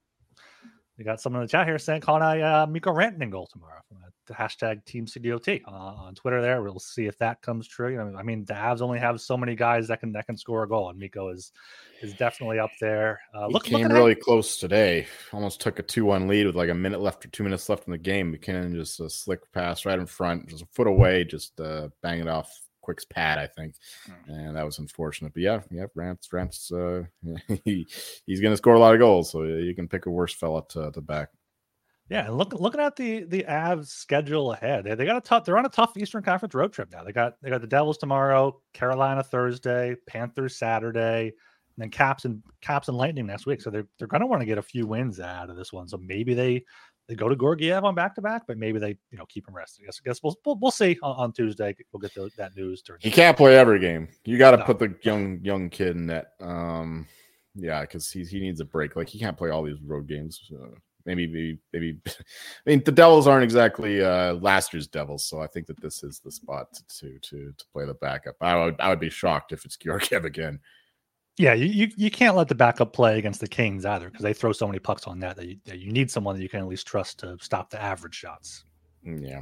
A: We got someone in the chat here saying calling a uh, Mikko Rantanen goal tomorrow. Uh, the hashtag Team CDOT uh, on Twitter. There, we'll see if that comes true. You know, I mean, the Avs only have so many guys that can that can score a goal, and Mikko is is definitely up there.
B: Uh, look, came really at, close today. Almost took a two-one lead with like a minute left or two minutes left in the game. MacKinnon just a slick pass right in front, just a foot away, just uh, bang it off Quick's pad, I think, hmm. and that was unfortunate. But yeah, yeah, Rance, Rance, uh, he, he's going to score a lot of goals, so you can pick a worse fella to, to back.
A: Yeah, and look, looking at the the Avs schedule ahead, they, they got a tough. They're on a tough Eastern Conference road trip now. They got they got the Devils tomorrow, Carolina Thursday, Panthers Saturday, and then Caps and Caps and Lightning next week. So they're they're going to want to get a few wins out of this one. So maybe they they go to Georgiev on back to back, but maybe they you know keep him rested. I guess, I guess we'll, we'll, we'll see on, on, Tuesday. We'll get the, that news.
B: During he can't play every game. You got to no. put the young young kid in that. Um, yeah, because he he needs a break. Like he can't play all these road games. Uh, maybe maybe maybe. I mean, the Devils aren't exactly uh, last year's Devils, so I think that this is the spot to to to play the backup. I would I would be shocked if it's Georgiev again.
A: Yeah, you, you, you can't let the backup play against the Kings either because they throw so many pucks on that that you, that you need someone that you can at least trust to stop the average shots.
B: Mm, yeah.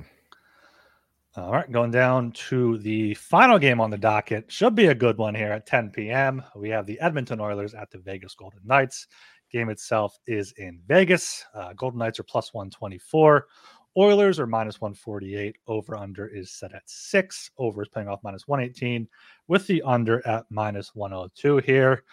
A: All right, going down to the final game on the docket. Should be a good one here at 10 p.m. We have the Edmonton Oilers at the Vegas Golden Knights. Game itself is in Vegas. Uh, Golden Knights are plus 124. Oilers are minus 148. Over under is set at six. Over is paying off minus 118 with the under at minus 102 here.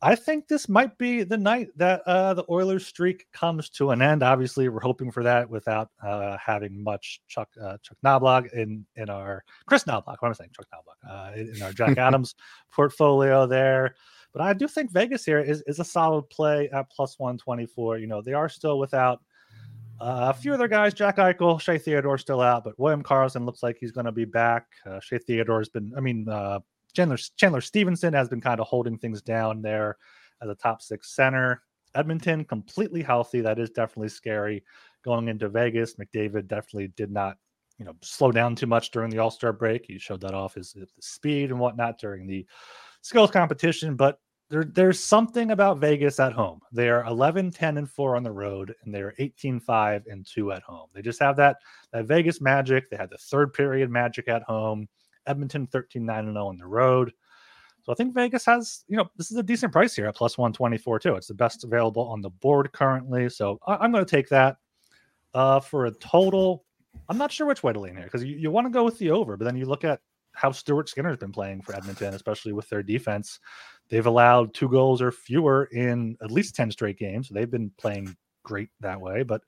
A: I think this might be the night that uh, the Oilers streak comes to an end. Obviously, we're hoping for that without uh, having much Chuck uh, Chuck Knoblauch in in our Kris Knoblauch. What am I saying? Chuck Knoblauch uh, in our Jack Adams portfolio there. But I do think Vegas here is, is a solid play at plus 124. You know, they are still without uh, a few other guys, Jack Eichel, Shea Theodore still out, but William Karlsson looks like he's going to be back. Uh, Shea Theodore has been, I mean, uh, Chandler Chandler Stephenson has been kind of holding things down there as a top six center. Edmonton completely healthy. That is definitely scary. Going into Vegas, McDavid definitely did not, you know, slow down too much during the All Star break. He showed that off his, his speed and whatnot during the skills competition, but there, there's something about Vegas at home. They are 11, 10, and 4 on the road, and they're 18, 5, and 2 at home. They just have that that Vegas magic. They had the third period magic at home. Edmonton 13, 9, and 0 on the road. So I think Vegas has, you know, this is a decent price here at plus 124 too. It's the best available on the board currently. So I, am going to take that uh, for a total. I'm not sure which way to lean here because you, you want to go with the over, but then you look at how Stuart Skinner's been playing for Edmonton, especially with their defense. They've allowed two goals or fewer in at least 10 straight games. They've been playing great that way. But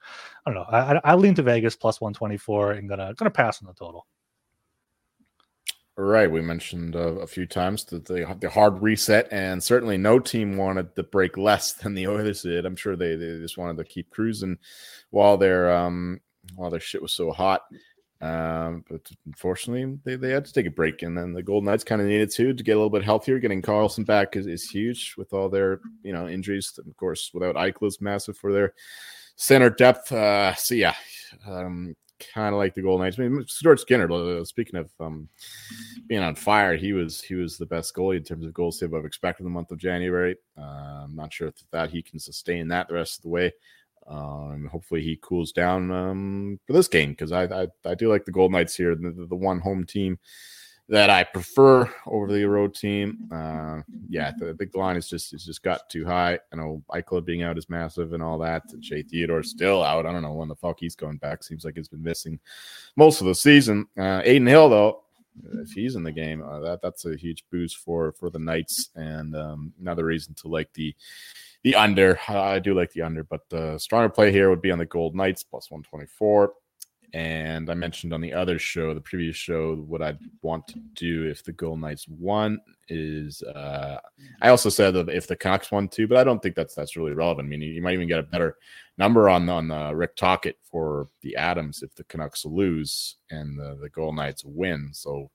A: I don't know. I, I, I lean to Vegas plus 124 and gonna gonna pass on the total.
B: Right, we mentioned uh, a few times that the the hard reset, and certainly no team wanted to break less than the Oilers did. I'm sure they, they just wanted to keep cruising while their um while their shit was so hot. Um, but unfortunately, they, they had to take a break, and then the Golden Knights kind of needed to to get a little bit healthier. Getting Karlsson back is, is huge with all their you know injuries. Of course, without Eichel is massive for their center depth. Uh, so yeah, um, kind of like the Golden Knights. I mean, Stuart Skinner. Speaking of um, being on fire, he was he was the best goalie in terms of goal save I've expected in the month of January. Uh, I'm not sure if that he can sustain that the rest of the way. Um, hopefully he cools down um, for this game because I, I, I do like the Gold Knights here, the, the, one home team that I prefer over the road team. Uh, yeah, the big line is just it's just got too high. I know Eichel being out is massive and all that. And Shea Theodore still out. I don't know when the fuck he's going back. Seems like he's been missing most of the season. Uh, Adin Hill though, if he's in the game, uh, that that's a huge boost for for the Knights and um, another reason to like the the under. I do like the under, but the stronger play here would be on the Gold Knights plus 124. And I mentioned on the other show, the previous show, what I'd want to do if the Gold Knights won is uh, I also said that if the Canucks won too, but I don't think that's that's really relevant. I mean, you might even get a better number on on the Rick Tocchet for the Adams if the Canucks lose and the, the Gold Knights win. So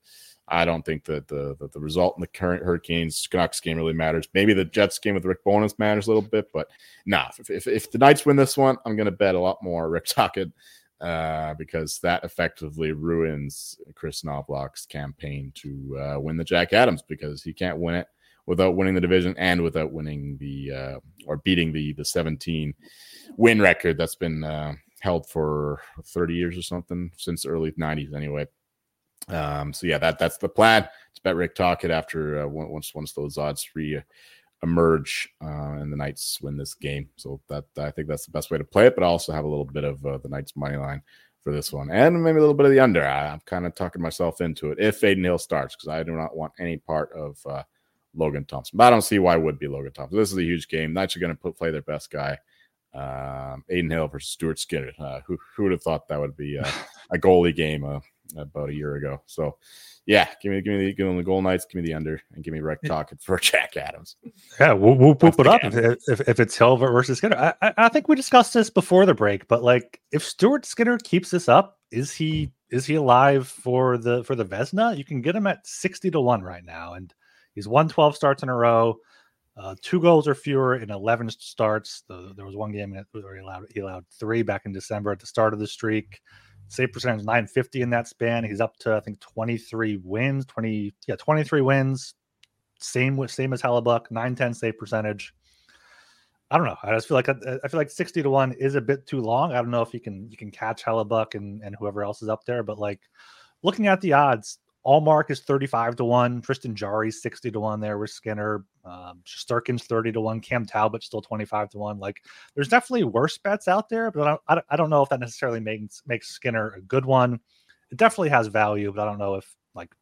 B: I don't think that the, the, the result in the current Hurricanes Canucks game really matters. Maybe the Jets game with Rick Bowness matters a little bit, but nah. If, if, if the Knights win this one, I'm going to bet a lot more Rick Tocchet uh, because that effectively ruins Kris Knoblauch's campaign to uh, win the Jack Adams because he can't win it without winning the division and without winning the uh, or beating the the 17 win record that's been uh, held for 30 years or something since the early 90s anyway. Um, so yeah, that that's the plan. It's bet Rick Tocchet after uh, once once those odds re emerge uh, and the Knights win this game. So that I think that's the best way to play it. But I also have a little bit of uh, the Knights money line for this one, and maybe a little bit of the under. I, am kind of talking myself into it if Adin Hill starts because I do not want any part of uh, Logan Thompson. But I don't see why it would be Logan Thompson. This is a huge game. Knights are going to put play their best guy. Um, Adin Hill versus Stuart Skinner. Uh, who who would have thought that would be a, a goalie game uh, about a year ago? So, yeah, give me give me the give me the goal Knights, give me the under, and give me Rick Tocchet for Jack Adams.
A: Yeah, whoop, whoop, whoop it up if, if, if, it's Hill versus Skinner. I, I think we discussed this before the break, but like if Stuart Skinner keeps this up, is he is he alive for the for the Vezina? You can get him at sixty to one right now, and he's won twelve starts in a row. Uh, two goals or fewer in 11 starts. The, there was one game where he allowed he allowed three back in December at the start of the streak. Save percentage 950 in that span. He's up to I think 23 wins, 20 yeah 23 wins. Same with same as Hellebuyck, 910 save percentage. I don't know. I just feel like I, feel like 60 to 1 is a bit too long. I don't know if you can you can catch Hellebuyck and, and whoever else is up there, but like looking at the odds, Ullmark is 35 to 1. Tristan Jarry 60 to 1 there with Skinner. Um, 30 to 1. Cam Talbot still 25 to 1. Like there's definitely worse bets out there, but I, I don't know if that necessarily makes makes Skinner a good one. It definitely has value, but I don't know if like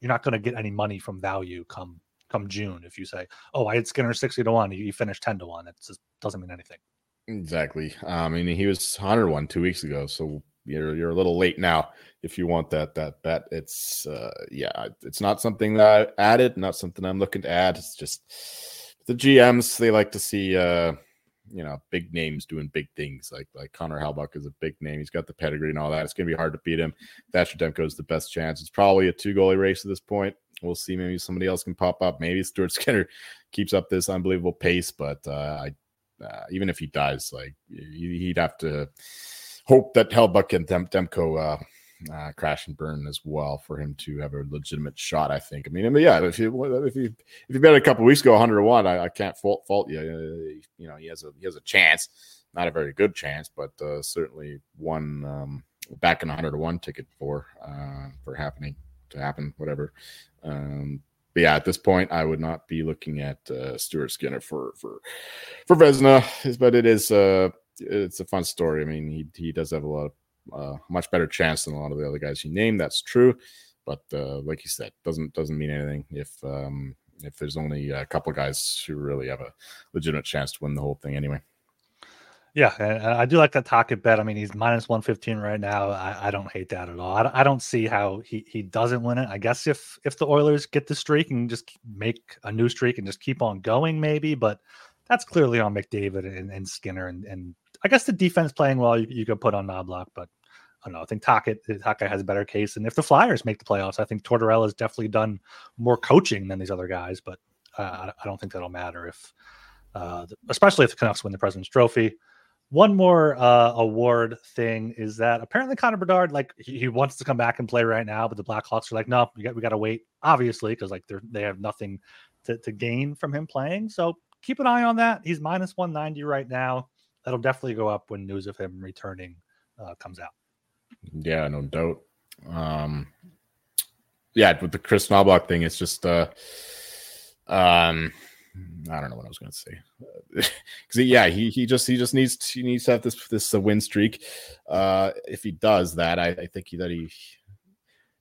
A: you're not going to get any money from value come come June if you say, "Oh, I had Skinner 60 to 1, You finished 10 to 1." It just doesn't mean anything.
B: Exactly. Um, I mean, he was 101 2 weeks ago, so you're you're a little late now if you want that that bet. It's uh, yeah, it's not something that I added, not something I'm looking to add. It's just the GMs they like to see uh, you know big names doing big things. Like like Connor Hellebuyck is a big name. He's got the pedigree and all that. It's gonna be hard to beat him. Thatcher Demko is the best chance. It's probably a two goalie race at this point. We'll see. Maybe somebody else can pop up. Maybe Stuart Skinner keeps up this unbelievable pace, but uh, I. Uh, even if he does, like he'd have to hope that Hellebuyck and Dem- Demko uh, uh, crash and burn as well for him to have a legitimate shot. I think. I mean, I mean yeah, if you if you if you bet a couple weeks ago, 101, I, I can't fault fault you. Uh, you know, he has a he has a chance, not a very good chance, but uh, certainly one um, back in 101 ticket for uh, for happening to happen, whatever. Um, but yeah, at this point, I would not be looking at uh, Stuart Skinner for for for Vezina, but it is it's a fun story. I mean, he he does have a lot of uh, much better chance than a lot of the other guys he named. That's true, but uh, like you said, doesn't doesn't mean anything if um, if there's only a couple guys who really have a legitimate chance to win the whole thing anyway.
A: Yeah, I do like that Tocchet bet. I mean, he's minus 115 right now. I, I don't hate that at all. I, I, don't see how he, he doesn't win it. I guess if if the Oilers get the streak and just make a new streak and just keep on going, maybe, but that's clearly on McDavid and, and Skinner and, and I guess the defense playing well, you, you could put on Knoblauch, but I don't know. I think Tocchet has a better case. And if the Flyers make the playoffs, I think Tortorella has definitely done more coaching than these other guys, but uh, I don't think that'll matter if, uh, especially if the Canucks win the President's Trophy. One more uh, award thing is that apparently Connor Bedard, like he, he, wants to come back and play right now, but the Blackhawks are like, no, we got we got to wait, obviously, because like they they have nothing to, to gain from him playing. So keep an eye on that. He's minus 190 right now that'll definitely go up when news of him returning uh, comes out.
B: Yeah, no doubt. Um, yeah, with the Kris Knoblauch thing, it's just uh, um, I don't know what I was going to say because yeah, he he just he just needs to, he needs to have this this uh, win streak. Uh, if he does that, I, I think he, that he.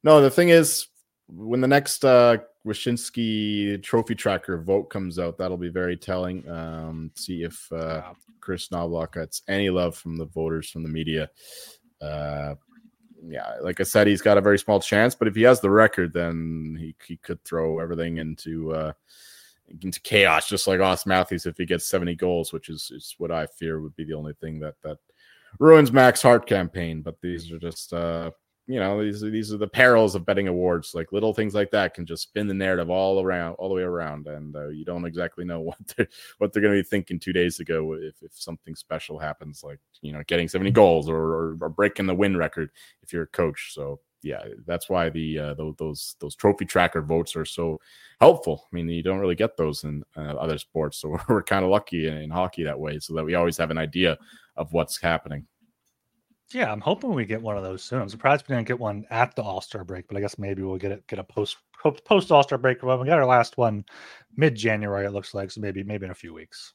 B: No, the thing is, when the next uh Wyshynski trophy tracker vote comes out, that'll be very telling. Um, see if uh, Kris Knoblauch gets any love from the voters, from the media. Uh, yeah, like I said, he's got a very small chance, but if he has the record, then he, he could throw everything into uh, into chaos, just like Auston Matthews if he gets 70 goals, which is, is what I fear would be the only thing that that ruins Max Hart campaign. But these are just uh, you know these these are the perils of betting awards like little things like that can just spin the narrative all around all the way around and uh, you don't exactly know what they're what they're going to be thinking two days ago if, if something special happens like you know getting 70 goals or, or, or breaking the win record if you're a coach. So yeah that's why the uh, those those trophy tracker votes are so helpful. I mean you don't really get those in uh, other sports so we're, we're kind of lucky in, in hockey that way so that we always have an idea of what's happening
A: yeah, I'm hoping we get one of those soon. I'm surprised we didn't get one at the All Star break, but I guess maybe we'll get it get a post post All Star break. Well, we got our last one mid January. It looks like so maybe maybe in a few weeks.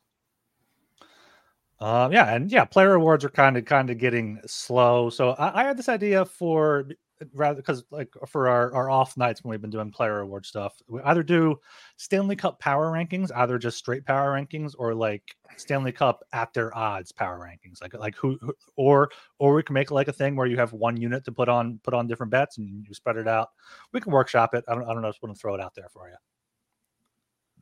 A: Um, yeah, and yeah, player awards are kind of kind of getting slow. So I, I had this idea for rather because like for our, our off nights when we've been doing player award stuff we either do stanley cup power rankings either just straight power rankings or like stanley cup at their odds power rankings like like who, who or or we can make like a thing where you have one unit to put on put on different bets and you spread it out. We can workshop it. I don't, I don't know just want to throw it out there for you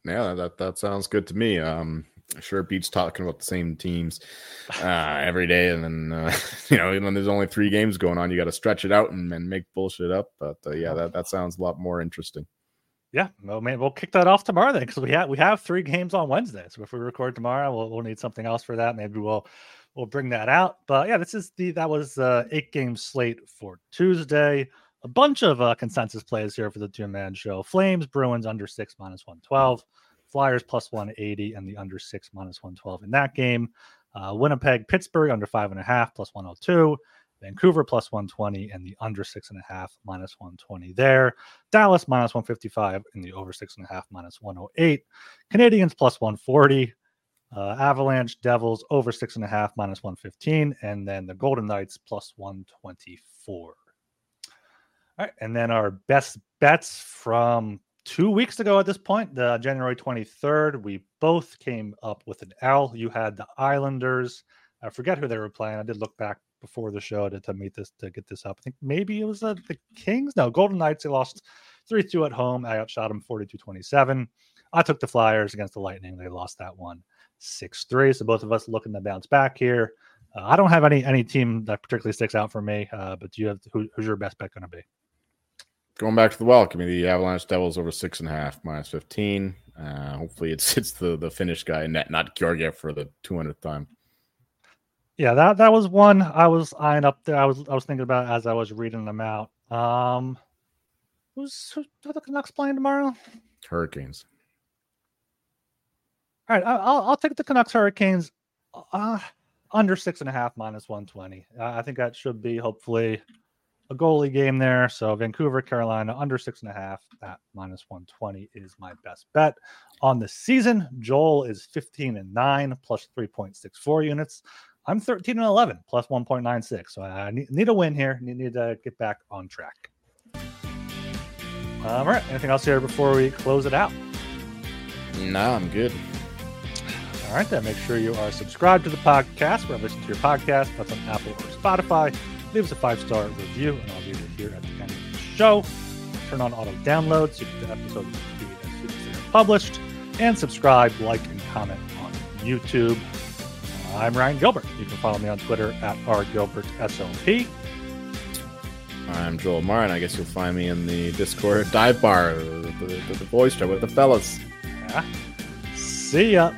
B: yeah that that sounds good to me. Um sure beats talking about the same teams uh, every day, and then uh, you know when there's only three games going on, you got to stretch it out and, and make bullshit up. But uh, yeah, that that sounds a lot more interesting.
A: Yeah, well, man, we'll kick that off tomorrow then because we have we have three games on Wednesday. So if we record tomorrow, we'll, we'll need something else for that. Maybe we'll we'll bring that out. But yeah, this is the that was uh eight game slate for Tuesday. A bunch of uh, consensus plays here for the two man show. Flames Bruins under six minus one twelve. Flyers plus 180 and the under six minus 112 in that game. Uh, Winnipeg, Pittsburgh under five and a half plus 102. Vancouver plus 120 and the under six and a half minus 120 there. Dallas minus 155 and the over six and a half minus 108. Canadiens plus 140. Uh, Avalanche, Devils over six and a half minus 115. And then the Golden Knights plus 124. All right. And then our best bets from two weeks ago at this point, the January 23rd, we both came up with an L. You had the Islanders. I forget who they were playing. I did look back before the show to, to meet this to get this up. I think maybe it was uh, the Kings. No, Golden Knights. They lost 3 2 at home. I outshot them 42 27. I took the Flyers against the Lightning. They lost that one 6 3. So both of us looking to bounce back here. Uh, I don't have any any team that particularly sticks out for me, uh, but do you have who, who's your best bet going to be?
B: Going back to the well welcome, the Avalanche Devils over six and a half, minus 15. Uh, hopefully it's it's the the Finnish guy net, not Georgiev for the 200th time.
A: Yeah, that that was one I was eyeing up there. I was I was thinking about as I was reading them out. Um, who's who are the Canucks playing tomorrow?
B: Hurricanes.
A: All right, I'll I'll take the Canucks Hurricanes. Uh, under six and a half minus 120. Uh, I think that should be hopefully a goalie game there. So Vancouver, Carolina under six and a half at minus 120 is my best bet on the season. Joel is 15 and nine plus 3.64 units. I'm 13 and 11 plus 1.96. So I need, need a win here. Need, need to get back on track. Um, all right. Anything else here before we close it out?
B: No, I'm good.
A: All right, then make sure you are subscribed to the podcast. Wherever listen to your podcast, that's on Apple or Spotify leave us a five star review, and I'll read it here at the end of the show. Turn on auto download so you get the episode feed as soon as they're published, and subscribe, like, and comment on YouTube. I'm Ryan Gilbert. You can follow me on Twitter at rgilbertsop.
B: I'm Joel Martin. I guess you'll find me in the Discord dive bar, the, the, the voice chat with the fellas.
A: Yeah. See ya.